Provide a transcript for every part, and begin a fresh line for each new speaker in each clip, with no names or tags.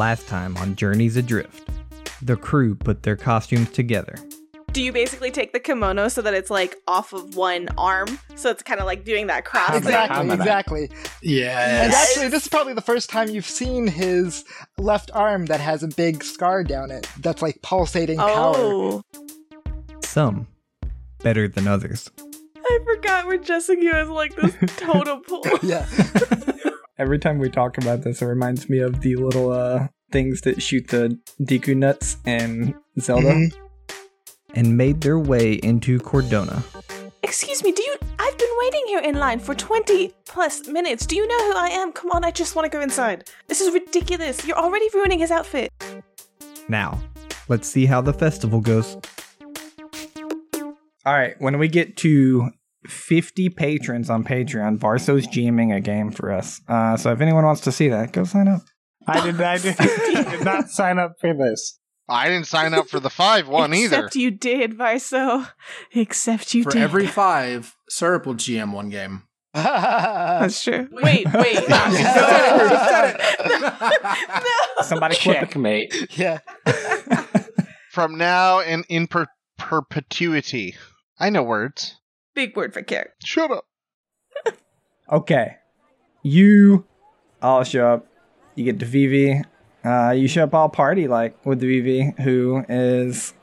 Last time on Journeys Adrift, the crew put their costumes together.
Do you basically take the kimono so that it's like off of one arm? So it's kind of like doing that cross thing.
Exactly,
Hamada.
exactly. And actually, this is probably the first time you've seen his left arm that has a big scar down it. That's like pulsating power.
Oh,
Some better than others.
I forgot we're dressing you as like this totem pole.
Yeah.
Every time we talk about this, it reminds me of the little uh things that shoot the Deku nuts in Zelda.
Mhm.
And made their way into Cordona.
Excuse me, do you? I've been waiting here in line for 20 plus minutes. Do you know who I am? Come on, I just want to go inside. This is ridiculous. You're already ruining his outfit.
Now, let's see how the festival goes.
All right, when we get to 50 patrons on Patreon, Varso's GMing a game for us. Uh, so if anyone wants to see that, go sign up.
I did. I did, did not sign up for this.
I didn't sign up for the five one either.
Except you did, Varso. Except you
For
did.
every five, Syrup will GM one game.
That's true. Wait, wait.
Somebody clip it.
Checkmate.
yeah.
From now and in per- perpetuity. I know words.
Big word for carrot.
Shut up.
Okay. You all show up. You get to Vivi. Uh, you show up all party like with the Vivi, who is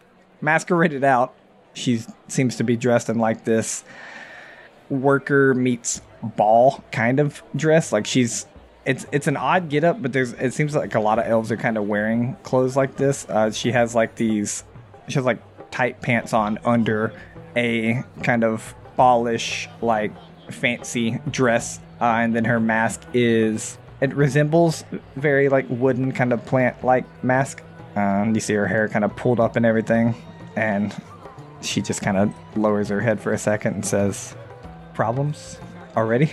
masqueraded out. She seems to be dressed in like this worker meets ball kind of dress. Like she's it's it's an odd get up, but there's it seems like a lot of elves are kind of wearing clothes like this. Uh, she has like these she has like tight pants on under a kind of ballish like fancy dress uh, and then her mask is it resembles very like wooden kind of plant like mask um, you see her hair kind of pulled up and everything and she just kind of lowers her head for a second and says problems already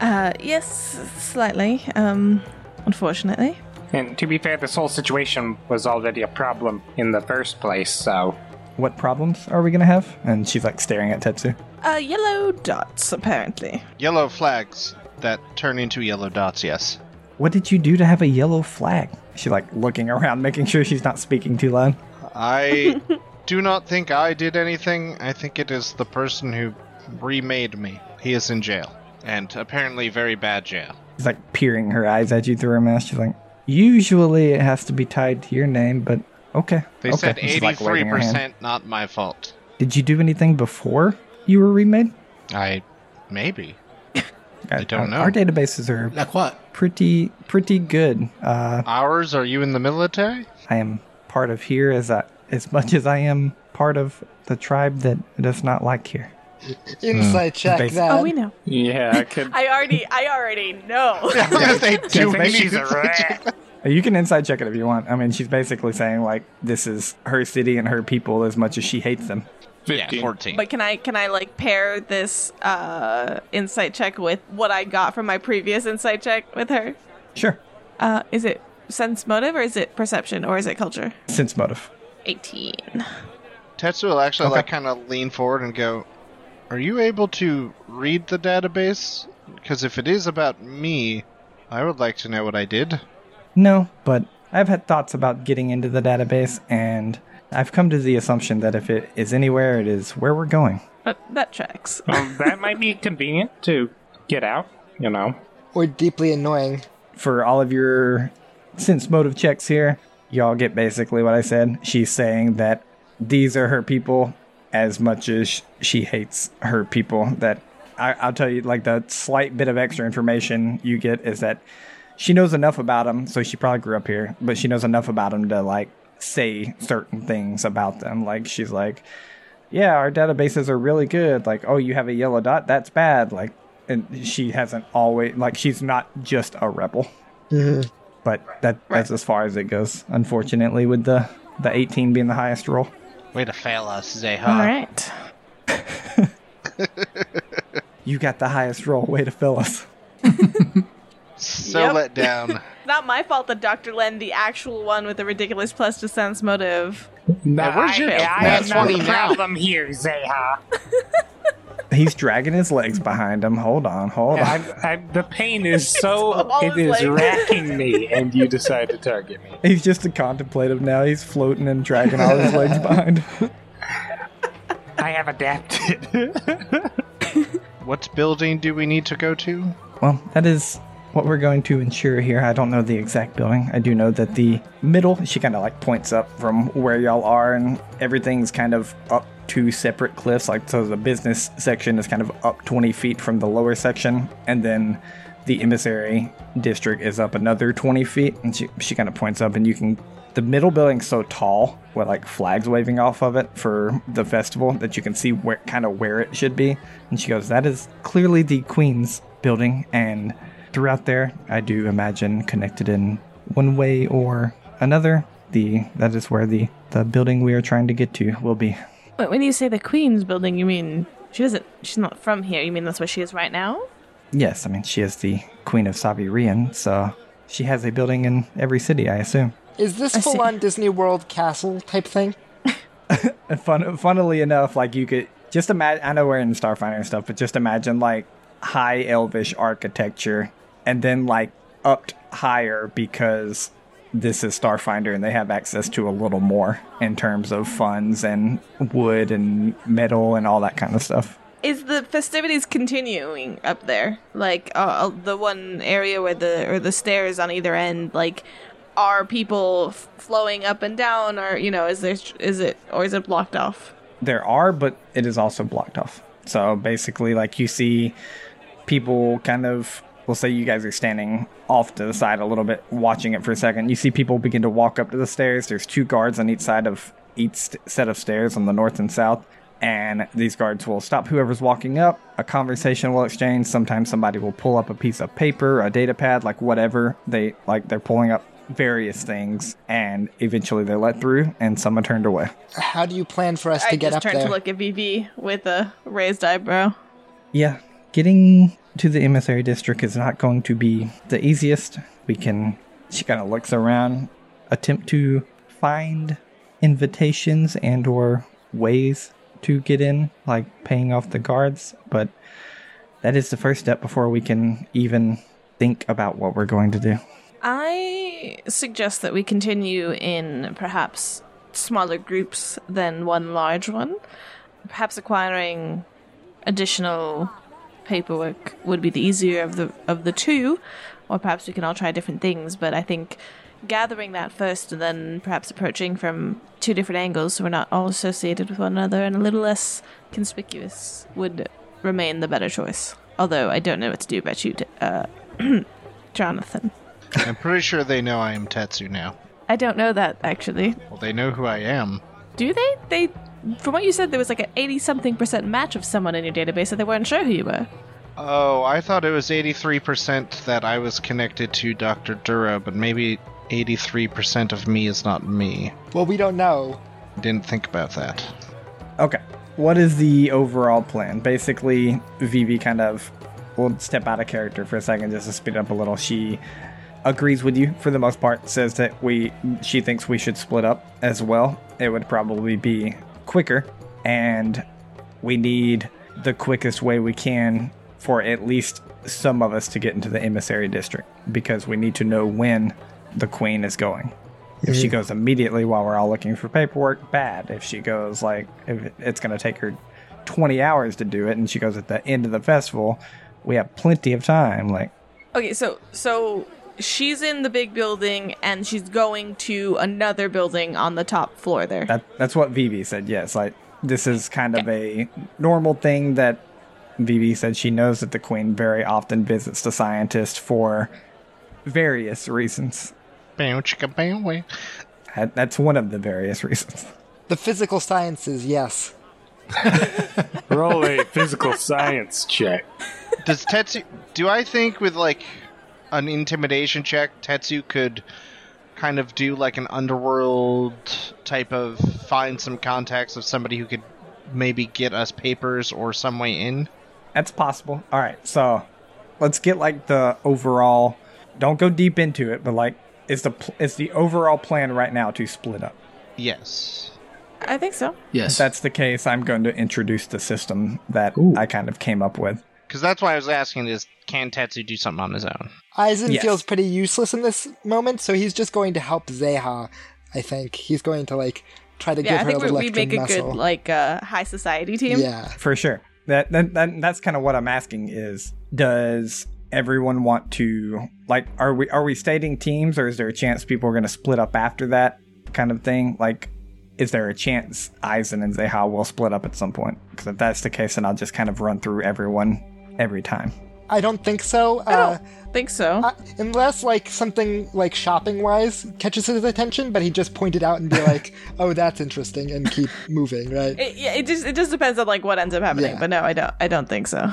Uh, yes, slightly. Um, unfortunately.
And to be fair, this whole situation was already a problem in the first place. So
what problems are we gonna have and she's like staring at tetsu
Uh, yellow dots, apparently.
Yellow flags that turn into yellow dots, yes.
what did you do to have a yellow flag She's like looking around making sure she's not speaking too loud
I do not think I did anything. I think it is the person who remade me. He is in jail. And apparently very bad jail.
She's like peering her eyes at you through her mask. She's like, usually it has to be tied to your name, but okay.
They
okay.
said
like, waving her hand.
83% not my fault.
Did you do anything before you were remade?
I maybe. I don't know.
Our databases are
Like what?
pretty pretty good. Uh,
Ours, are you in the military?
I am part of here as I, as much as I am part of the tribe that does not like here.
Insight check
Basi-
that.
Oh, we know.
yeah, I could.
I already, I already know.
they do
think
make
she's a rat.
You can inside check it if you want. I mean, she's basically saying like this is her city and her people as much as she hates them.
Yeah, 14.
but can I, can I like pair this uh insight check with what I got from my previous insight check with her?
Sure.
Uh, is it sense motive or is it perception or is it culture?
Sense motive.
18.
Tetsu will actually
Okay.
like kind of lean forward and go, "Are you able to read the database? Because if it is about me, I would like to know what I did."
No, but I've had thoughts about getting into the database, and I've come to the assumption that if it is anywhere, it is where we're going.
But that checks.
Well, that might be convenient to get out. You know.
Or deeply annoying.
For all of your sense motive checks here, y'all get basically what I said. She's saying that these are her people as much as she hates her people. That I, I'll tell you, like the slight bit of extra information you get is that she knows enough about them, so she probably grew up here, but she knows enough about them to like say certain things about them. Like she's like, yeah, our databases are really good. Like, oh, you have a yellow dot, that's bad. Like, and she hasn't always like she's not just a rebel. Mm-hmm. But that that's as far as it goes. Unfortunately, with the the 18 being the highest roll.
Way to fail us, Zeha.
All right.
You got the highest roll. Way to fill us.
So
Yep.
let down.
Not my fault that Dr. Len, the actual one with the ridiculous plus to sense motive.
Nah,
where's your
I, I
nat
have no
20 now?
problem here, Zeha.
He's dragging his legs behind him. Hold on, hold on.
I, I, the pain is so it is it
legs.
racking me, and you decide to target me.
He's just a contemplative now. He's floating and dragging all his legs behind him.
I have adapted.
What building do we need to go to?
Well, that is what we're going to ensure here. I don't know the exact building. I do know that the middle, she kind of like points up from where y'all are, and everything's kind of up two separate cliffs. Like, so the business section is kind of up 20 feet from the lower section, and then the emissary district is up another 20 feet. And she, she kind of points up, and you can. The middle building's so tall with like flags waving off of it for the festival that you can see where kind of where it should be. And she goes, That is clearly the Queen's building, and throughout there, I do imagine connected in one way or another. The that is where the the building we are trying to get to will be.
But when you say the Queen's building, you mean she doesn't? She's not from here. You mean that's where she is right now?
Yes, I mean she is the Queen of Sabirian, so she has a building in every city, I assume.
Is this
I see.
full on Disney World castle type thing?
Fun, funnily enough, like you could just imagine. I know we're in Starfinder and stuff, but just imagine like high elvish architecture, and then like upped higher because this is Starfinder and they have access to a little more in terms of funds and wood and metal and all that kind of stuff.
Is the festivities continuing up there? Like uh, uh, the one area where the or the stairs on either end, like are people f- flowing up and down, or you know, is there is it or is it blocked off?
There are, but it is also blocked off. So basically, like you see people kind of, we'll say you guys are standing off to the side a little bit, watching it for a second. You see people begin to walk up to the stairs. There's two guards on each side of each st- set of stairs on the north and south. And these guards will stop whoever's walking up. A conversation will exchange. Sometimes somebody will pull up a piece of paper, a data pad, like whatever they like. They're pulling up various things, and eventually they're let through, and some are turned away.
How do you plan for us
I
to get
just
up
turned to look at Vivi with a raised eyebrow.
Yeah, getting to the emissary district is not going to be the easiest. We can. She kind of looks around, attempt to find invitations and or ways to get in, like paying off the guards, but that is the first step before we can even think about what we're going to do.
I suggest that we continue in perhaps smaller groups than one large one. Perhaps acquiring additional paperwork would be the easier of the of the two, or perhaps we can all try different things. But I think gathering that first and then perhaps approaching from two different angles so we're not all associated with one another and a little less conspicuous would remain the better choice. Although I don't know what to do about you, uh, Jonathan.
I'm pretty sure they know I am Tetsu now.
I don't know that actually.
Well, they know who I am.
Do they? They, from what you said, there was like an eighty something percent match of someone in your database, so they weren't sure who you were.
Oh, I thought it was 83% that I was connected to Dr. Dura, but maybe 83% of me is not me.
Well, we don't know.
Didn't think about that.
Okay. What is the overall plan? Basically, Vivi kind of will step out of character for a second just to speed up a little. She agrees with you for the most part, says that we she thinks we should split up as well. It would probably be quicker and we need the quickest way we can for at least some of us to get into the emissary district because we need to know when the queen is going. If she mm-hmm. goes immediately while we're all looking for paperwork, bad. If she goes like if it's going to take her 20 hours to do it and she goes at the end of the festival, we have plenty of time like
Okay, so so she's in the big building and she's going to another building on the top floor there.
that that's what Vivi said. Yes, like this is kind of a normal thing that Vivi said she knows that the queen very often visits the scientist for various reasons.
Bow, chicka, bow, wow.
That- That's one of the various reasons.
The physical sciences, yes.
Roll a physical science check.
Does Tetsu. Do I think with, like, an intimidation check, Tetsu could kind of do, like, an underworld type of find some contacts of somebody who could maybe get us papers or some way in?
That's possible. All right, so let's get like the overall. Don't go deep into it, but like, is the pl- is the overall plan right now to split up?
Yes.
I think so.
Yes.
If that's the case, I'm going to introduce the system that
Ooh.
I kind of came up with.
Because that's why I was asking: is can Tetsu do something on his own?
Aizen
Yes.
feels pretty useless in this moment, so he's just going to help Zeha. I think he's going to like try to
Yeah,
give
I
her
think
a
we,
little
we
extra
make a
muscle.
good like uh, high society team.
yeah,
For sure. That, that, that that's kind of what I'm asking is does everyone want to like are we are we stating teams or is there a chance people are going to split up after that kind of thing? Like is there a chance Aizen and Zeha will split up at some point? Because if that's the case, then I'll just kind of run through everyone every time.
I don't think so.
I
Uh,
don't think so.
uh, unless like something like shopping wise catches his attention, but he just pointed out and be like, "Oh, that's interesting," and keep moving. Right?
it, yeah, it just it just depends on like what ends up happening.
Yeah.
But no, I don't. I don't think so.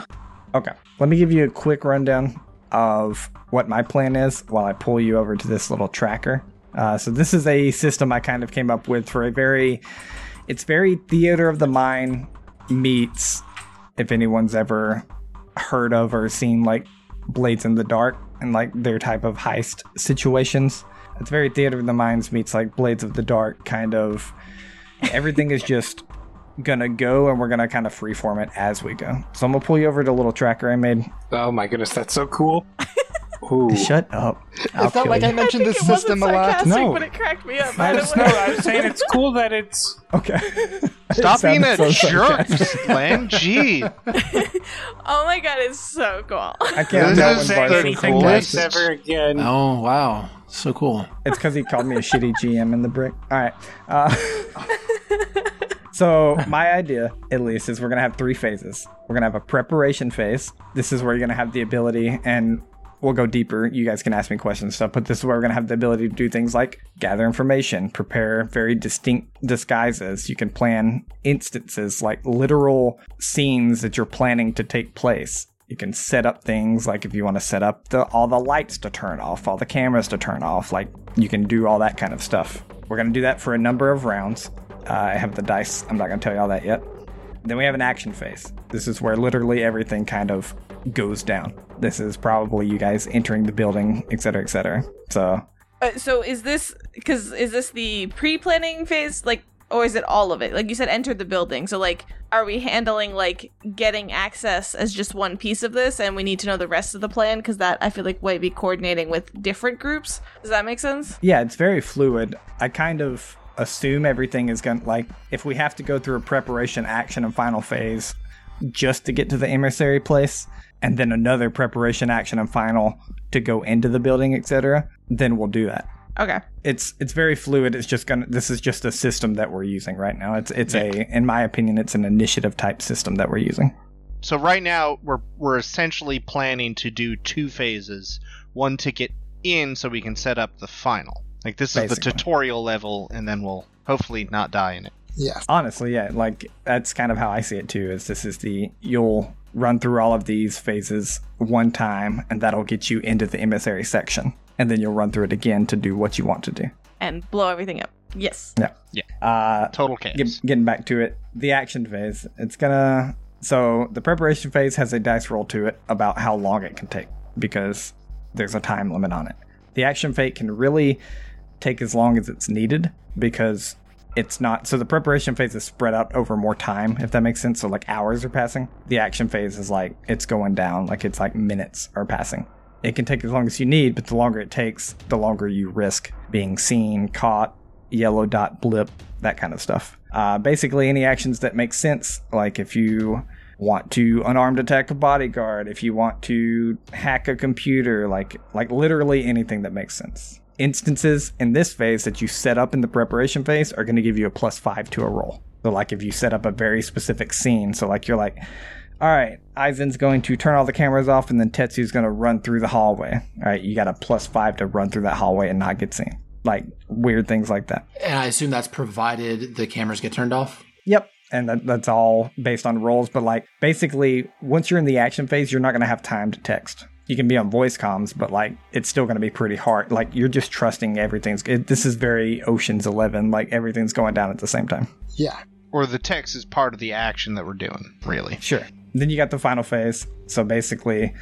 Okay. Let me give you a quick rundown of what my plan is while I pull you over to this little tracker. Uh, so this is a system I kind of came up with for a very, it's very theater of the mind meets, if anyone's ever heard of or seen like Blades in the Dark and like their type of heist situations. It's very theater of the minds meets like Blades of the Dark kind of. Everything is just gonna go and we're gonna kind of freeform it as we go. So I'm gonna pull you over to a little tracker I made.
Oh my goodness, that's so cool. Ooh.
Shut up. I'll
it's not like
you.
I mentioned
I
this
think it
system a
wasn't
lot.
No.
but it cracked me up.
I
by
just
way.
no, I was saying it's cool that it's
Okay.
Stop being a
so
jerk,
sarcastic.
Glenn. Gee,
Oh my god, it's so cool.
I can't
This
tell
is
when
the
Bart says
anything
coolest
sarcastic.
ever again.
oh wow, so cool.
It's because he called me a shitty GM in the brick. All right. Uh, so my idea, at least, is we're gonna have three phases. We're gonna have a preparation phase. This is where you're gonna have the ability, and we'll go deeper. You guys can ask me questions stuff, but this is where we're gonna have the ability to do things like gather information, prepare very distinct disguises. You can plan instances like literal scenes that you're planning to take place. You can set up things like if you want to set up the, all the lights to turn off, all the cameras to turn off. Like you can do all that kind of stuff. We're going to do that for a number of rounds. Uh, I have the dice. I'm not going to tell you all that yet. Then we have an action phase. This is where literally everything kind of goes down. This is probably you guys entering the building, et cetera, et cetera. So
Uh, so is this because is this the pre-planning phase, like, or is it all of it? Like you said, enter the building. So like, are we handling like getting access as just one piece of this, and we need to know the rest of the plan? Because that I feel like might be coordinating with different groups. Does that make sense?
Yeah, it's very fluid. I kind of assume everything is going to, like, if we have to go through a preparation, action, and final phase just to get to the emissary place, and then another preparation, action, and final to go into the building, etc., then we'll do that.
Okay.
It's it's very fluid. It's just gonna. This is just a system that we're using right now. It's it's a, in my opinion, it's an initiative type system that we're using.
so right now we're we're essentially planning to do two phases. One to get in, so we can set up the final. Like this is
Basically.
the tutorial level, and then we'll hopefully not die in it.
Yeah.
honestly yeah like that's kind of how i see it too is this is the you'll run through all of these phases one time and that'll get you into the emissary section and then you'll run through it again to do what you want to do
And blow everything up. Yes.
yeah
Yeah.
uh
Total chaos.
get, getting back to it the action phase it's gonna so the preparation phase has a dice roll to it about how long it can take because there's a time limit on it the action phase can really take as long as it's needed because it's not so the preparation phase is spread out over more time if that makes sense. So like hours are passing. The action phase is like it's going down like it's like minutes are passing. It can take as long as you need but the longer it takes the longer you risk being seen caught yellow dot blip that kind of stuff. Uh, basically any actions that make sense like if you want to unarmed attack a bodyguard if you want to hack a computer like like literally anything that makes sense instances in this phase that you set up in the preparation phase are going to give you a plus five to a roll. So, like if you set up a very specific scene, so like you're like, all right, Aizen's going to turn all the cameras off, and then Tetsu's going to run through the hallway. All right, you got a plus five to run through that hallway and not get seen. Like weird things like that.
And I assume that's provided the cameras get turned off.
Yep. And that, that's all based on rolls. But like basically, once you're in the action phase, you're not going to have time to text. You can be on voice comms, but like it's still going to be pretty hard. Like you're just trusting everything's. It, this is very Ocean's Eleven. Like everything's going down at the same time.
Yeah.
Or the text is part of the action that we're doing, really.
Sure. Then you got the final phase. So basically,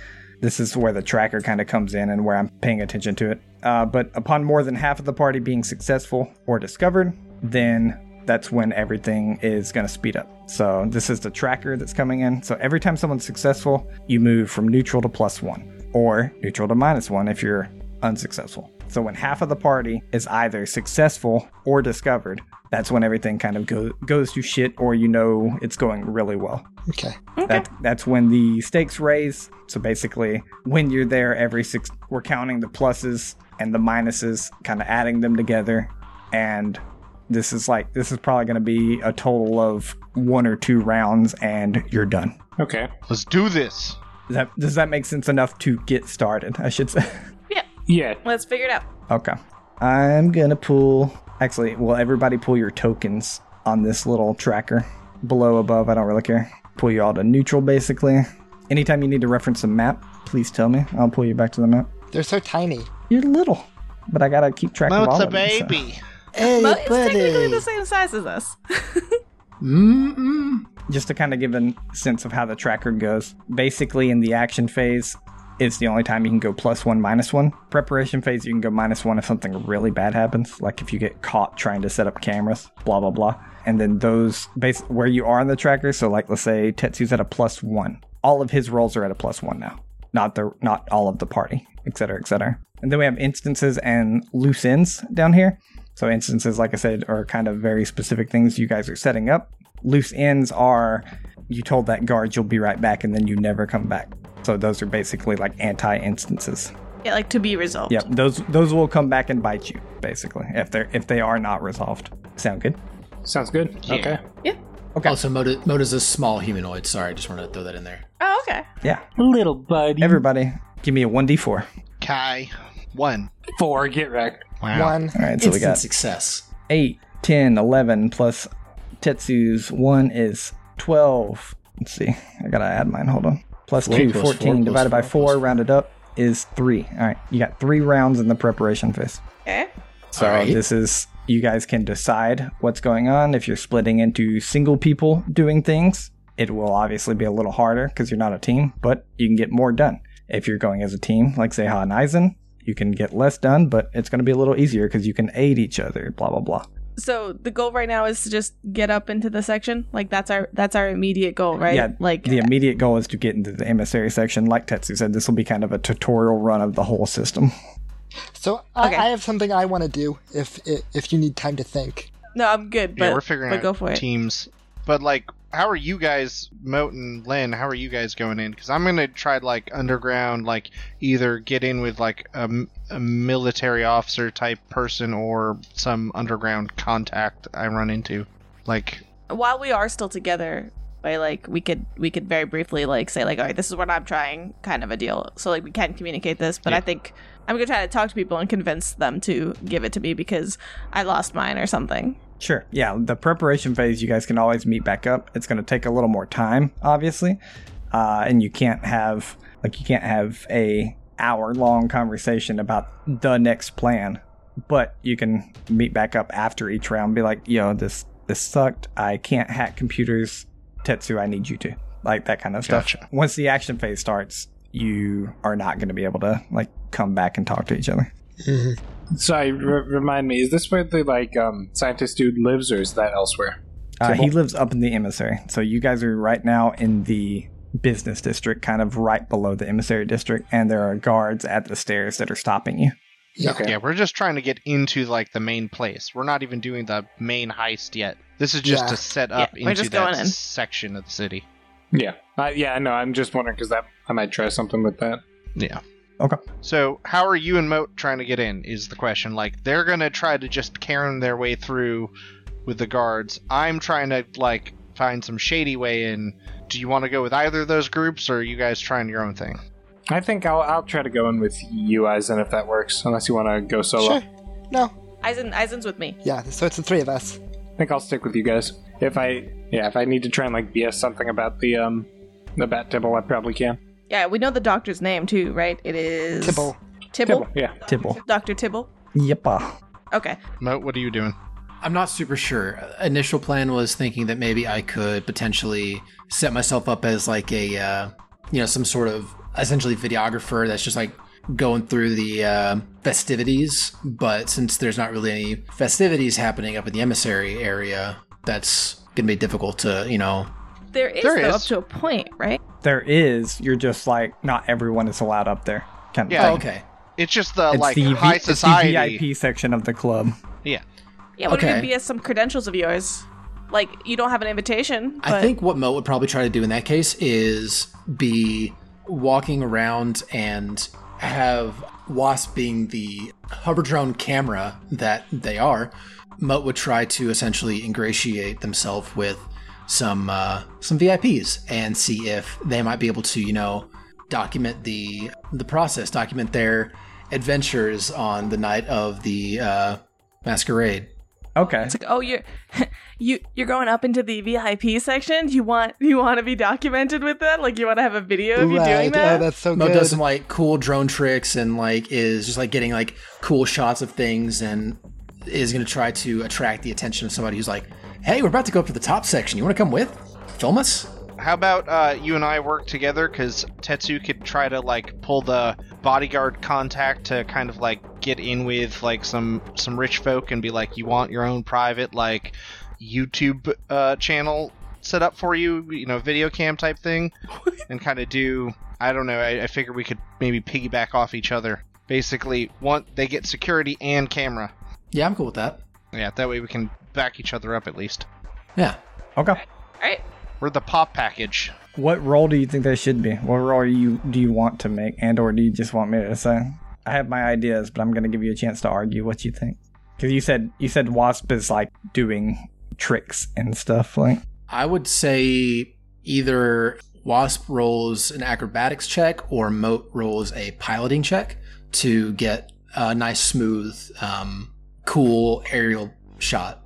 this is where the tracker kind of comes in and where I'm paying attention to it. Uh, but upon more than half of the party being successful or discovered, then that's when everything is going to speed up. So this is the tracker that's coming in. So every time someone's successful, you move from neutral to plus one or neutral to minus one if you're unsuccessful. So when half of the party is either successful or discovered, that's when everything kind of go, goes to shit or you know it's going really well.
Okay.
That, that's when the stakes raise. So basically, when you're there, every six, we're counting the pluses and the minuses, kind of adding them together. And this is like, this is probably going to be a total of one or two rounds and you're done.
Okay.
Let's do this.
Does that, does that make sense enough to get started? I should say.
Yeah,
Yeah.
let's figure it out.
Okay. I'm gonna pull. Actually, will everybody pull your tokens on this little tracker? Below, above, I don't really care. Pull you all to neutral, basically. Anytime you need to reference a map, please tell me. I'll pull you back to the map.
They're so tiny.
You're little, but I gotta keep track of all
Moat's a
of them, so-
baby.
Hey,
But it's technically the same size as us.
Mm-mm.
Just to kind of give a sense of how the tracker goes. Basically, in the action phase, it's the only time you can go plus one, minus one. Preparation phase, you can go minus one if something really bad happens, like if you get caught trying to set up cameras, blah, blah, blah. And then those, base where you are in the tracker, so like let's say Tetsu's at a plus one. All of his rolls are at a plus one now. Not the not all of the party, et cetera, et cetera. And then we have instances and loose ends down here. So instances, like I said, are kind of very specific things you guys are setting up. Loose ends are you told that guard you'll be right back and then you never come back. So those are basically like anti instances.
yeah, like to be resolved.
Yep, those those will come back and bite you basically if they're if they are not resolved. Sound good?
Sounds good. Okay. Yeah.
Okay.
Also, Moda, Moda's a small humanoid. Sorry, I just wanted to throw that in there.
Oh, okay.
Yeah.
Little buddy.
Everybody, give me a one d four.
Kai. One.
Four. Get wrecked.
Wow.
One.
All right, so we got
success.
8, 10, 11 plus Tetsu's 1 is 12. Let's see. I gotta add mine. Hold on. Plus
Four
2,
plus
14
four plus
divided by
four
4,
plus-
rounded up, is 3. All right. You got three rounds in the preparation phase.
Okay.
So
All right.
this is, you guys can decide what's going on. If you're splitting into single people doing things, it will obviously be a little harder because you're not a team, but you can get more done. If you're going as a team, like Zeha and Aizen, you can get less done, but it's going to be a little easier because you can aid each other, blah, blah, blah.
So the goal right now is to just get up into the section. Like that's our that's our immediate goal, right?
Yeah,
Like
the immediate goal is to get into the emissary section. Like Tetsu said, this will be kind of a tutorial run of the whole system.
So I,
Okay.
I have something I want to do if if you need time to think.
no, I'm good. But
yeah, we're figuring
but
out
go for it.
teams. But like, how are you guys, Moat and Lynn? How are you guys going in? Because I'm gonna try like underground, like either get in with like a military officer type person or some underground contact I run into. Like,
While we are still together, right, like we could we could very briefly like say like, all right, this is what I'm trying, kind of a deal. So like we can communicate this, but I think I'm gonna try to talk to people and convince them to give it to me because I lost mine or something.
Sure. Yeah, the preparation phase, you guys can always meet back up. It's going to take a little more time, obviously, uh, and you can't have like you can't have a hour long conversation about the next plan. But you can meet back up after each round. And be like, yo, this this sucked. I can't hack computers. Tetsu, I need you to like that kind of stuff.
Gotcha.
Once the action phase starts, you are not going to be able to like come back and talk to each other.
Sorry, r- remind me. Is this where the like um scientist dude lives, or is that elsewhere?
Uh, he lives up in the emissary. So you guys are right now in the business district, kind of right below the emissary district, and there are guards at the stairs that are stopping you.
Yeah.
Okay.
yeah, we're just trying to get into like the main place. We're not even doing the main heist yet. This is just
Yeah.
to set up
Yeah, we're
into that
in.
section of the city.
Yeah. Uh, yeah. No, I'm just wondering because that I might try something with that.
Yeah.
Okay.
So, how are you and Moat trying to get in? Is the question. Like, they're gonna try to just Karen their way through with the guards. I'm trying to like find some shady way in. Do you want to go with either of those groups, or are you guys trying your own thing?
I think I'll I'll try to go in with you, Aizen, if that works. Unless you want to go solo.
Sure. No.
Aizen Aizen's with me.
Yeah. So it's the three of us.
I think I'll stick with you guys. If I yeah, if I need to try and like BS something about the um the bat tibble, I probably can.
Yeah, we know the doctor's name too, right? It is
Tibble.
Tibble.
Tibble, yeah.
Tibble.
Doctor Tibble.
Yeppa.
Okay.
Moat, what are you doing?
I'm not super sure. Initial plan was thinking that maybe I could potentially set myself up as like a, uh, you know, some sort of essentially videographer that's just like going through the uh, festivities, but since there's not really any festivities happening up in the emissary area, that's gonna be difficult to, you know.
There is
There
though, up to a point, right?
There is. You're just like not everyone is allowed up there. Kind of
Yeah.
thing.
Oh, okay.
It's just the
It's
like
the,
high
v- it's the
society.
VIP section of the club.
Yeah.
Yeah, what
Okay.
would be as some credentials of yours? Like you don't have an invitation. But
I think what Mo would probably try to do in that case is be walking around and have Wasp being the hover drone camera that they are. Moat would try to essentially ingratiate themselves with some uh, some VIPs and see if they might be able to, you know, document the the process, document their adventures on the night of the uh, masquerade.
Okay.
It's like, oh, you're you you're going up into the VIP section. You want you want to be documented with that? Like you want to have a video of you doing that?
Oh, that's so
Mo
good.
does some like cool drone tricks and like is just like getting like cool shots of things and is going to try to attract the attention of somebody who's like, "Hey, we're about to go up to the top section. You want to come with? Film us?"
How about uh, you and I work together? Because Tetsu could try to like pull the bodyguard contact to kind of like get in with like some some rich folk and be like, you want your own private like YouTube uh, channel set up for you, you know, video cam type thing, and kind of do. I don't know. I, I figure we could maybe piggyback off each other. Basically, want they get security and camera.
Yeah, I'm cool with that.
Yeah, that way we can back each other up at least.
Yeah.
Okay.
All right.
We're the pop package.
What role do you think there should be? What role you do you want to make, and or do you just want me to say? I have my ideas, but I'm going to give you a chance to argue what you think. Because you said you said Wasp is like doing tricks and stuff. Like,
I would say either Wasp rolls an acrobatics check or Moat rolls a piloting check to get a nice, smooth, um, cool aerial shot.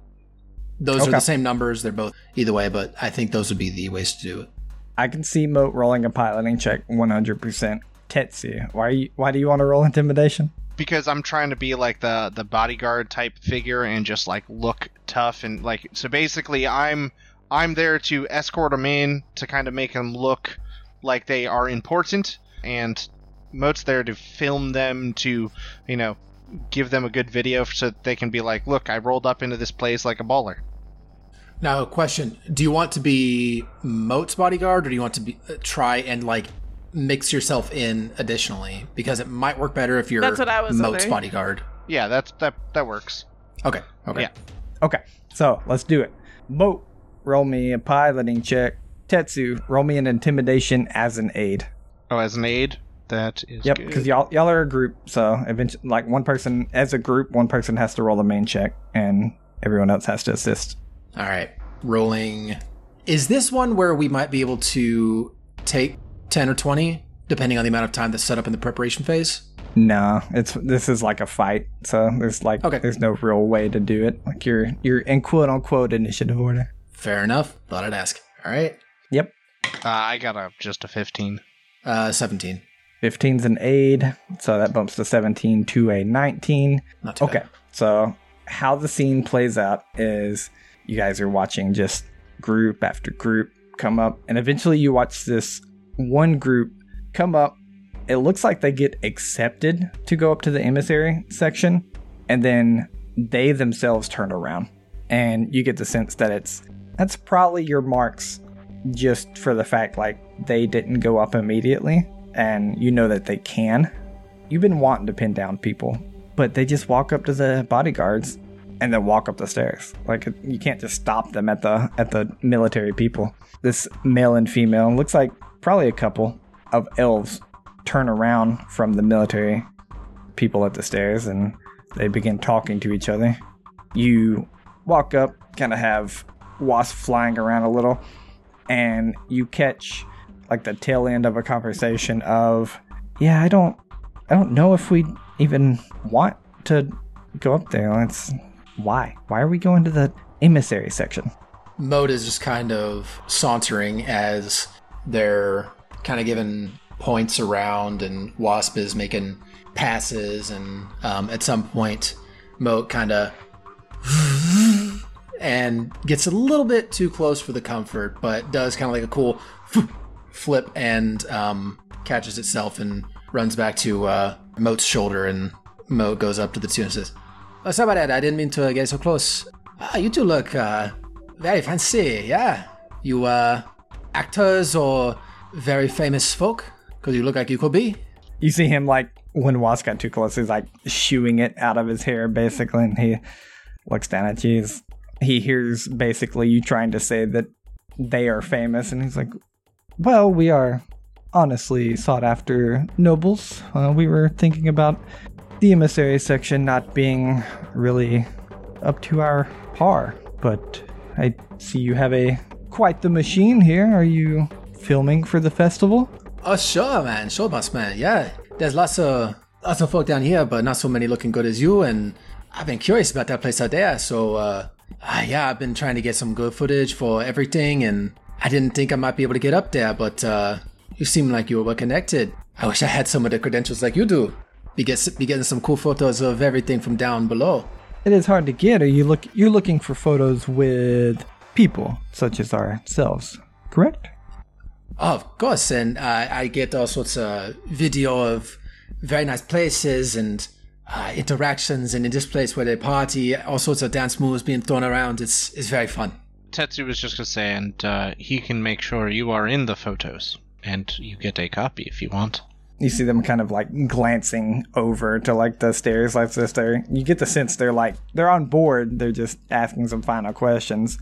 Those are the same numbers. They're both either way, but I think those would be the ways to do it.
I can see Moat rolling a piloting check 100%. Tetsu, why you, why do you want to roll intimidation?
because I'm trying to be like the the bodyguard type figure and just like look tough and like so basically I'm I'm there to escort them in to kind of make them look like they are important and Moat's there to film them to you know give them a good video so that they can be like look I rolled up into this place like a baller.
Now, a question: Do you want to be Moat's bodyguard, or do you want to be uh, try and like mix yourself in additionally? Because it might work better if you're
That's what I was
Moat's
wondering.
bodyguard.
Yeah, that's that that works.
Okay. Okay.
Yeah.
Okay, so let's do it. Moat, roll me a piloting check. Tetsu, roll me an intimidation as an aid.
Oh, as an aid, that is
Yep, because y'all y'all are a group, so eventually, like one person as a group, one person has to roll the main check, and everyone else has to assist.
All right. Rolling. Is this one where we might be able to take ten or twenty, depending on the amount of time that's set up in the preparation phase?
No, it's this is like a fight, so there's like
Okay.
there's no real way to do it. Like you're you're in quote unquote initiative order.
Fair enough. Thought I'd ask. All right.
Yep,
uh, I got a just a 15.
Uh, seventeen.
15's an aid, so that bumps to 17 to a 19.
Not too
Okay,
bad.
so how the scene plays out is you guys are watching just group after group come up, and eventually you watch this one group come up. It looks like they get accepted to go up to the emissary section, and then they themselves turn around, and you get the sense that it's that's probably your marks, just for the fact like they didn't go up immediately, and you know that they can. You've been wanting to pin down people, but they just walk up to the bodyguards and then walk up the stairs. Like you can't just stop them at the at the military people. This male and female looks like probably a couple of elves turn around from the military people at the stairs and they begin talking to each other. You walk up, kind of have wasp flying around a little, and you catch like the tail end of a conversation of, yeah, I don't I don't know if we even want to go up there. Let's, why? Why are we going to the emissary section?
Moat is just kind of sauntering as they're kind of giving points around, and Wasp is making passes, and um, at some point, Moat kind of and gets a little bit too close for the comfort, but does kind of like a cool flip and um, catches itself and runs back to uh, Moat's shoulder, and Moat goes up to the two and says, "Oh, sorry about that. I didn't mean to get so close. Ah, you two look uh, very fancy. Yeah, you uh, actors or very famous folk? Because you look like you could be."
You see him like when Wasp got too close, he's like shooing it out of his hair basically, and he looks down at you. He hears basically you trying to say that they are famous, and he's like, "Well, we are honestly sought after nobles. Uh, we were thinking about the emissary section not being really up to our par, but I see you have a quite the machine here. Are you filming for the festival?"
Oh, sure, man. Sure, boss man. Yeah, there's lots of lots of folk down here, but not so many looking good as you. And I've been curious about that place out there. So, uh, ah, yeah, I've been trying to get some good footage for everything, and I didn't think I might be able to get up there, but uh, you seem like you were well connected. I wish I had some of the credentials like you do. Be, get, be getting some cool photos of everything from down below.
It is hard to get. Are you look you're looking for photos with people such as ourselves, correct?
Oh, of course, and uh, I get all sorts of video of very nice places and uh, interactions, and in this place where they party, all sorts of dance moves being thrown around. It's it's very fun.
Tetsu was just gonna say, and uh, he can make sure you are in the photos, and you get a copy if you want.
You see them kind of like glancing over to like the stairs like this there. You get the sense they're like they're on board, they're just asking some final questions.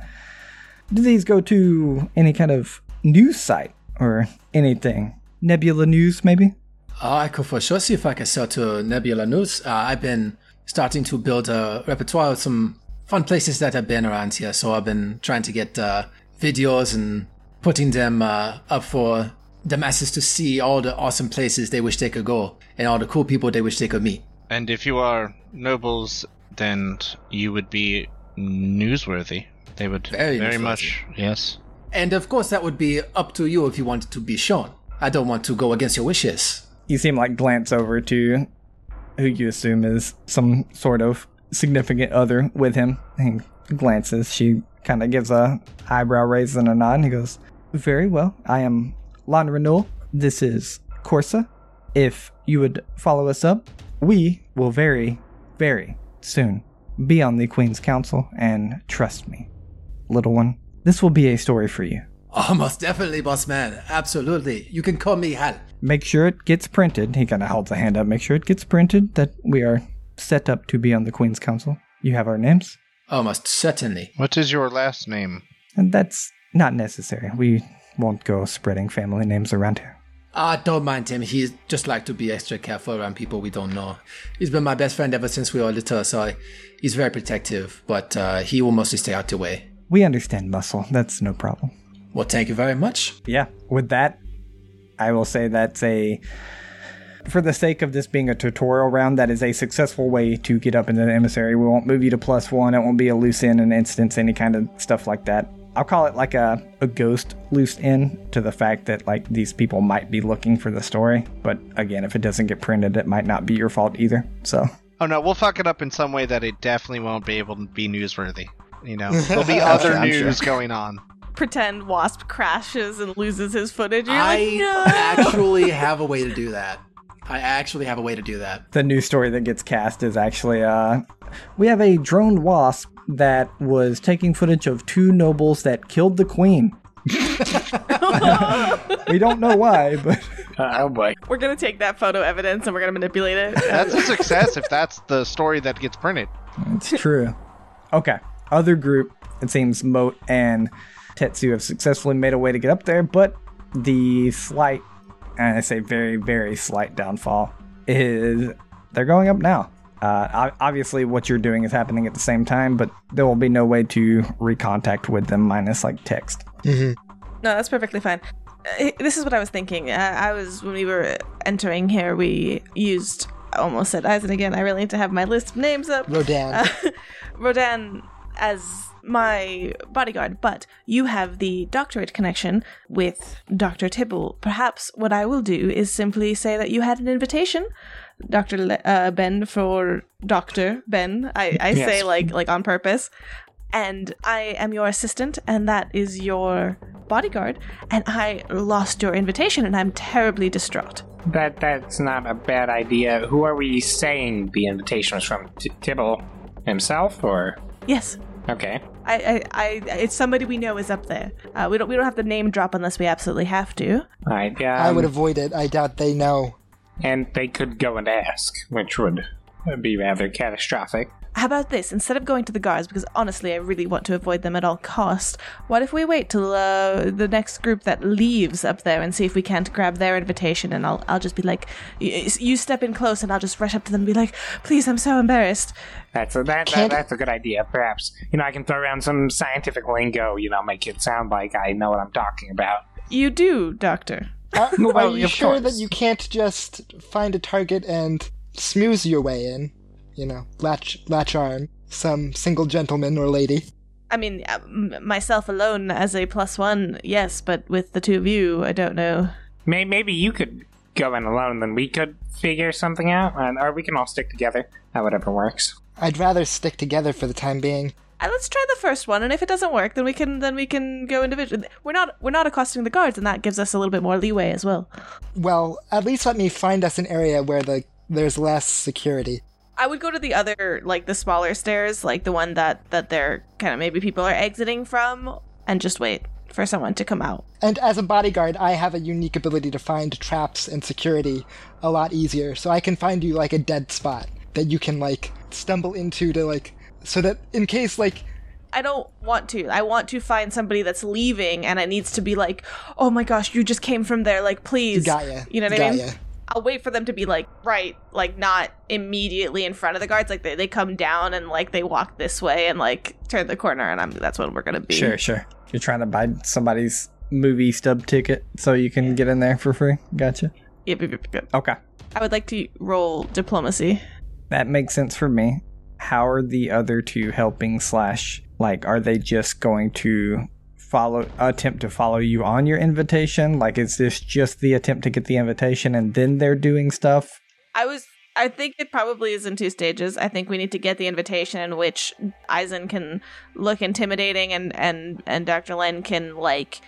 Do these go to any kind of news site or anything? Nebula News maybe?
Uh, I could for sure see if I can sell to Nebula News. Uh, I've been starting to build a repertoire of some fun places that have been around here, so I've been trying to get uh, videos and putting them uh, up for the masses to see all the awesome places they wish they could go and all the cool people they wish they could meet.
And if you are nobles, then you would be newsworthy. They would
Very
very, much, yes.
And of course, that would be up to you if you wanted to be shown. I don't want to go against your wishes.
You seem like glance over to who you assume is some sort of significant other with him. He glances. She kind of gives a eyebrow raise and a nod. And he goes, "Very well. I am Lon Renewal. This is Corsa. If you would follow us up, we will very, very soon be on the Queen's Council. And trust me, little one, this will be a story for you."
Oh, most definitely, boss man. Absolutely. You can call me Hal.
make sure it gets printed. He kind of holds a hand up. Make sure it gets printed that we are set up to be on the Queen's Council. You have our names,
Almost certainly.
What is your last name?
and that's not necessary. We won't go spreading family names around here.
Ah, don't mind him. He's just like to be extra careful around people we don't know. He's been my best friend ever since we were little, so he's very protective, but uh, he will mostly stay out of the way.
We understand muscle. That's no problem.
Well, thank you very much.
Yeah. With that, I will say that's a. For the sake of this being a tutorial round, that is a successful way to get up into the emissary. We won't move you to plus one. It won't be a loose end, an instance, any kind of stuff like that. I'll call it like a, a ghost loose end to the fact that like these people might be looking for the story. But again, if it doesn't get printed, it might not be your fault either. So
Oh no, we'll fuck it up in some way that it definitely won't be able to be newsworthy. You know, there'll be other
I'm sure.
news going on.
Pretend Wasp crashes and loses his footage. You're
I
like, no.
actually have a way to do that. I actually have a way to do that.
the news story that gets cast is actually uh we have a drone wasp that was taking footage of two nobles that killed the queen. we don't know why, but
Uh, oh boy.
We're gonna take that photo evidence and we're gonna manipulate it.
That's a success if that's the story that gets printed.
it's true. Okay. Other group, it seems Moat and Tetsu have successfully made a way to get up there, but the slight, and I say very, very slight downfall is they're going up now. Uh, obviously, what you're doing is happening at the same time, but there will be no way to recontact with them minus like text.
No, that's perfectly fine. Uh, This is what I was thinking. I, I was when we were entering here, we used. I almost said Aizen again. I really need to have my list of names up.
Rodan.
Uh, Rodan as my bodyguard, but you have the doctorate connection with Dr. Tibble. Perhaps what I will do is simply say that you had an invitation, Dr. Le- uh, Ben, for Dr. Ben. I, I say like like on purpose. And I am your assistant, and that is your bodyguard. And I lost your invitation, and I'm terribly distraught.
That that's not a bad idea. Who are we saying the invitation was from? T- Tibble himself, or
Yes.
okay?
I, I, I, it's somebody we know is up there. Uh, we don't, we don't have to name drop unless we absolutely have to.
All right, yeah.
I would avoid it. I doubt they know.
and they could go and ask, which would be rather catastrophic.
How about this? Instead of going to the guards, because honestly, I really want to avoid them at all cost. What if we wait till uh, the next group that leaves up there and see if we can't grab their invitation? And I'll, I'll just be like, y- you step in close, and I'll just rush up to them and be like, "Please, I'm so embarrassed."
That's a, that, that, that's a good idea. Perhaps you know I can throw around some scientific lingo. You know, make it sound like I know what I'm talking about.
You do, Doctor.
Are,
Well,
are you
of
sure
course.
that you can't just find a target and smooth your way in? You know, latch latch arm some single gentleman or lady.
I mean, uh, m- myself alone as a plus one, yes, but with the two of you, I don't know.
May, maybe you could go in alone, then we could figure something out, and, or we can all stick together. Whatever works.
I'd rather stick together for the time being.
Uh, let's try the first one, and if it doesn't work, then we can then we can go individually. We're not we're not accosting the guards, and that gives us a little bit more leeway as well.
Well, at least let me find us an area where the there's less security.
I would go to the other, like the smaller stairs, like the one that that they're kind of maybe people are exiting from, and just wait for someone to come out.
And as a bodyguard, I have a unique ability to find traps and security a lot easier. So I can find you like a dead spot that you can like stumble into to like so that in case like
I don't want to. I want to find somebody that's leaving, and it needs to be like, oh my gosh, you just came from there. Like, please,
got ya,
You know what
got
I mean?
ya.
I'll wait for them to be like right, like not immediately in front of the guards. Like they, they come down and like they walk this way and like turn the corner, and I'm that's what we're gonna be.
Sure, sure. You're trying to buy somebody's movie stub ticket so you can get in there for free. Gotcha.
Yep, yep, yep, yep.
Okay.
I would like to roll diplomacy.
That makes sense for me. How are the other two helping slash like are they just going to follow attempt to follow you on your invitation? Like is this just the attempt to get the invitation and then they're doing stuff?
I was. I think it probably is in two stages. I think we need to get the invitation in which Aizen can look intimidating and and and Dr. Len can like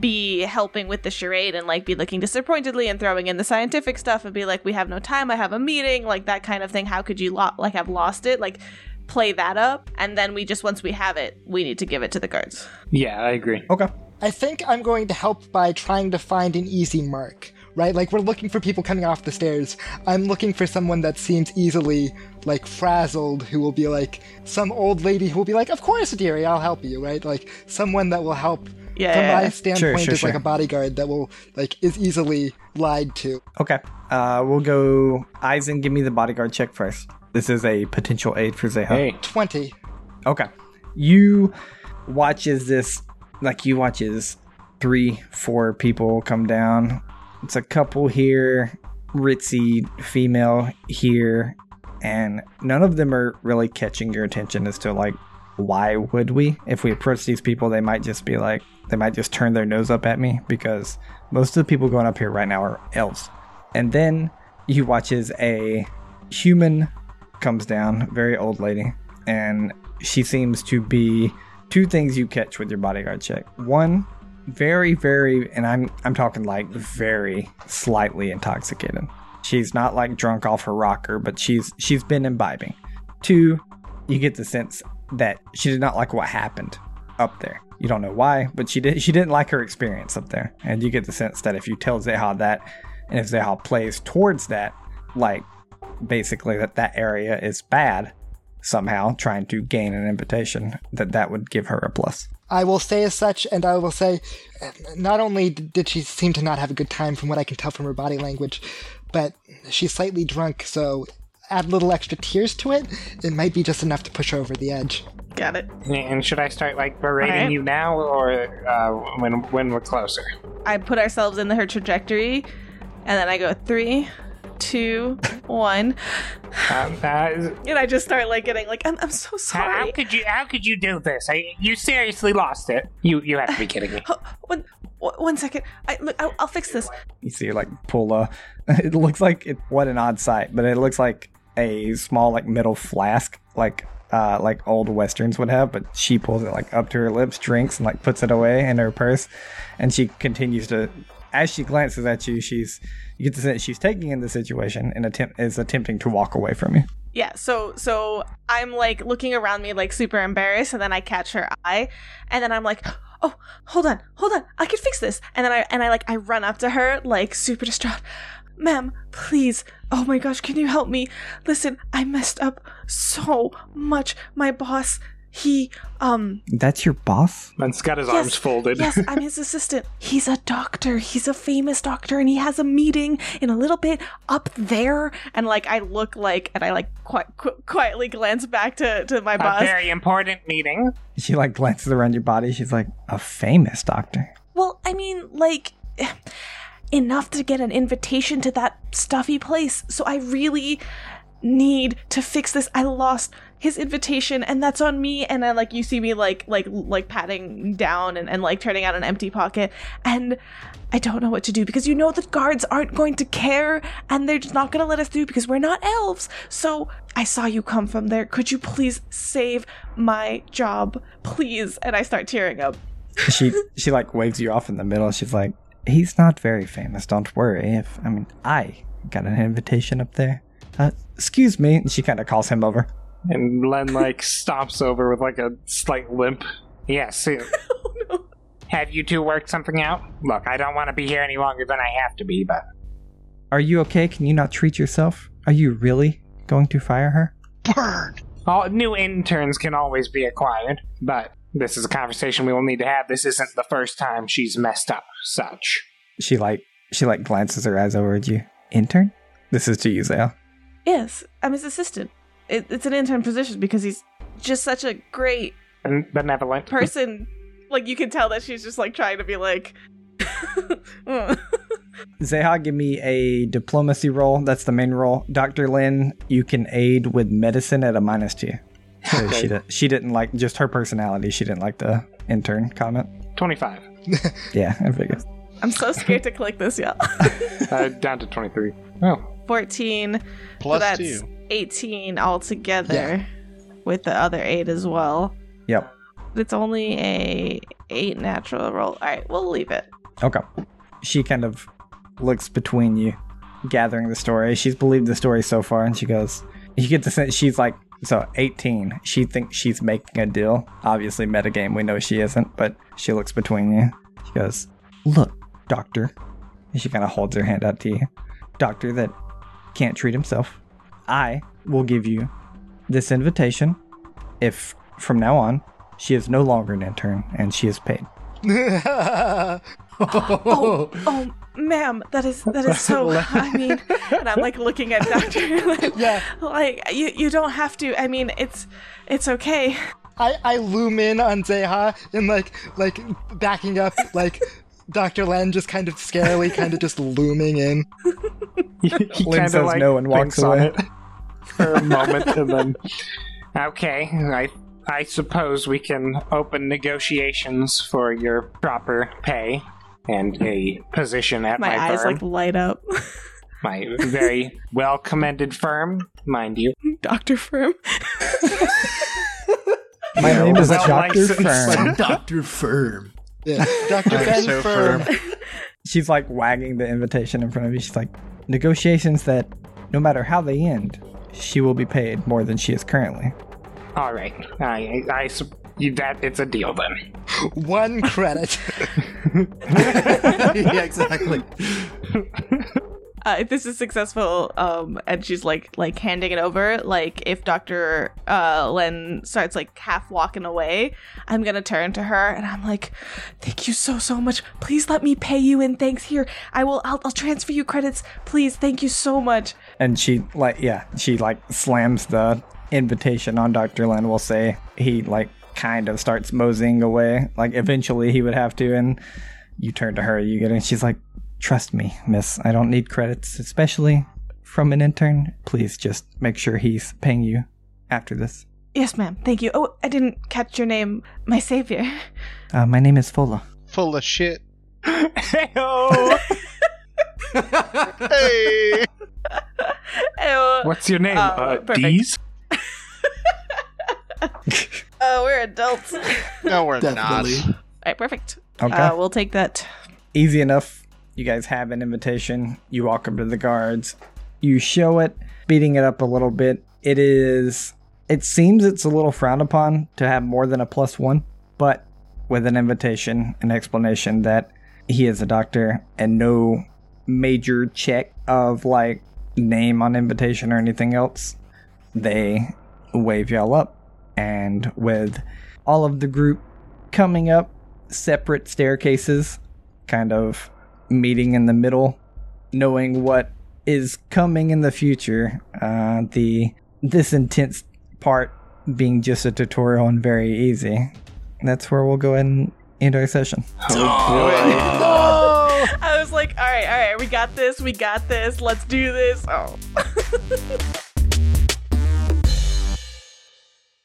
be helping with the charade and like be looking disappointedly and throwing in the scientific stuff and be like we have no time i have a meeting like that kind of thing how could you lo- like have lost it like play that up and then we just once we have it we need to give it to the guards
Yeah, I agree.
Okay.
I think I'm going to help by trying to find an easy mark, right? Like we're looking for people coming off the stairs. I'm looking for someone that seems easily like frazzled who will be like some old lady who will be like, "Of course, dearie, I'll help you," right? Like someone that will help
Yeah,
from
yeah,
my
yeah.
standpoint
sure,
as like
sure.
a bodyguard that will like is easily lied to.
Okay. Uh we'll go Aizen, give me the bodyguard check first. This is a potential aid for Zeha.
Hey,
20.
Okay. You watch as this, like you watch as three, four people come down. It's a couple here, ritzy female here, and none of them are really catching your attention as to like why would we? If we approach these people, they might just be like they might just turn their nose up at me because most of the people going up here right now are elves. And then you watch as a human comes down, very old lady, and she seems to be two things you catch with your bodyguard check. One, very, very, and I'm I'm talking like very slightly intoxicated. She's not like drunk off her rocker, but she's she's been imbibing. Two, you get the sense that she did not like what happened up there. You don't know why, but she did she didn't like her experience up there. And you get the sense that if you tell Zeha that and if Zeha plays towards that, like basically that that area is bad somehow trying to gain an invitation that that would give her a plus
I will say as such, and I will say, not only did she seem to not have a good time from what I can tell from her body language, but she's slightly drunk, so add a little extra tears to it, it might be just enough to push her over the edge.
got it
and should I start like berating
Alright.
you now, or uh, when when we're closer?
i put ourselves in her trajectory and then i go three two one
Um, uh,
and i just start like getting like i'm, I'm so sorry
how could you how could you do this? I, you seriously lost it. You you have to be kidding me.
Huh, one, one one second. I look. I'll, I'll fix this.
you see her like pull a it looks like it what an odd sight but it looks like a small like metal flask like uh like old westerns would have but she pulls it like up to her lips drinks and like puts it away in her purse and she continues to as she glances at you, she's you get the sense she's taking in the situation and attempt is attempting to walk away from you.
Yeah, so so I'm like looking around me like super embarrassed and then I catch her eye and then I'm like, "Oh, hold on. Hold on. I can fix this." And then I and I like I run up to her like super distraught. "Ma'am, please. Oh my gosh, can you help me? Listen, I messed up so much. My boss, he um
That's your boss?
Man's got his
Yes,
arms folded.
Yes, I'm his assistant. He's a doctor. He's a famous doctor, and he has a meeting in a little bit up there. And like, I look like, and I like qui- qu- quietly glance back to to my
a
boss.
very important meeting.
She like glances around your body. She's like a famous doctor.
Well, I mean, like. Enough to get an invitation to that stuffy place. So I really need to fix this. I lost his invitation and that's on me and then like you see me like like like patting down and, and like turning out an empty pocket and I don't know what to do because you know the guards aren't going to care and they're just not going to let us through because we're not elves. So I saw you come from there. Could you please save my job? Please. And I start tearing up.
She she like waves you off in the middle. She's like, he's not very famous. Don't worry. If I mean, I got an invitation up there. Uh, excuse me. And she kind of calls him over.
And Len like stomps over with like a slight limp. Yes. uh, Have you two worked something out? Look, I don't want to be here any longer than I have to be, but
Are you okay? Can you not treat yourself? Are you really going to fire her?
Burn.
all new interns can always be acquired. But this is a conversation we will need to have. This isn't the first time she's messed up such.
She like she like glances her eyes over at you. Intern? This is to you, Zale.
Yes, I'm his assistant. It, it's an intern position because he's just such a great
and Benevolent.
person. Like you can tell that she's just like trying to be like.
Zeha, give me a diplomacy roll. That's the main roll. Dr. Lin, you can aid with medicine at a minus two. So she, di- she didn't like just her personality. She didn't like the intern comment.
25.
Yeah, I figured.
I'm so scared to click this, y'all.
Uh, down to 23. Oh.
14.
Plus
so that's
two.
18 altogether with the other 8 as well.
Yep.
It's only a 8 natural roll. All right, we'll leave it.
Okay. She kind of looks between you, gathering the story. She's believed the story so far, and she goes, You get the sense she's like, so 18. She thinks she's making a deal. Obviously, metagame, we know she isn't, but she looks between you. She goes, Look, doctor. And she kind of holds her hand out to you. Doctor that can't treat himself. I will give you this invitation if from now on she is no longer an intern and she is paid.
Oh, oh, ma'am, that is that is so. I mean, and I'm like looking at Doctor.
Yeah.
like you you don't have to. I mean, it's it's okay.
I, I loom in on Zeha and like like backing up like Dr. Len just kind of scarily kind of just looming in.
he
Lynn
kinda,
says no and walks
thinks on
away.
it for a moment and then. Okay, I I suppose we can open negotiations for your proper pay and a position at
My
my,
eyes
firm.
like light up.
my very well commended firm, mind you.
Doctor Firm.
My name is
well
Dr.
licensed.
Fern.
Dr. Firm.
Yeah. Dr. Ben
so
Firm.
firm.
She's like wagging the invitation in front of you. She's like, negotiations that no matter how they end, she will be paid more than she is currently.
All right, I I, I you, that it's a deal then.
One credit.
yeah, exactly.
Uh, if this is successful, um, and she's like like handing it over, like if Doctor uh Len starts like half walking away, I'm gonna turn to her and I'm like, "Thank you so so much. Please let me pay you in thanks. Here, I will. I'll, I'll transfer you credits. Please, thank you so much."
And she like yeah, she like slams the invitation on Dr. Len. We'll say he like kind of starts moseying away. Like eventually he would have to and you turn to her, you get it. She's like, Trust me, miss, I don't need credits, especially from an intern. Please just make sure he's paying you after this.
Yes, ma'am. Thank you. Oh, I didn't catch your name, my savior.
Uh, my name is Fola.
Full of shit.
Heyo!
Hey.
Oh,
What's your name?
Uh,
Uh,
perfect.
Dees?
oh, we're adults. All
No, we're
Definitely.
not.
right, perfect.
Okay.
Uh, we'll take that.
Easy enough. You guys have an invitation. You walk up to the guards. You show it, beating it up a little bit. It is. It seems it's a little frowned upon to have more than a plus one, but with an invitation, an explanation that he is a doctor and no major check of like name on invitation or anything else, they wave y'all up. And with all of the group coming up separate staircases, kind of meeting in the middle, knowing what is coming in the future. Uh, the this intense part being just a tutorial and very easy. That's where we'll go ahead and end our session.
I was like, all right, all right, we got this, we got this, let's do this. Oh.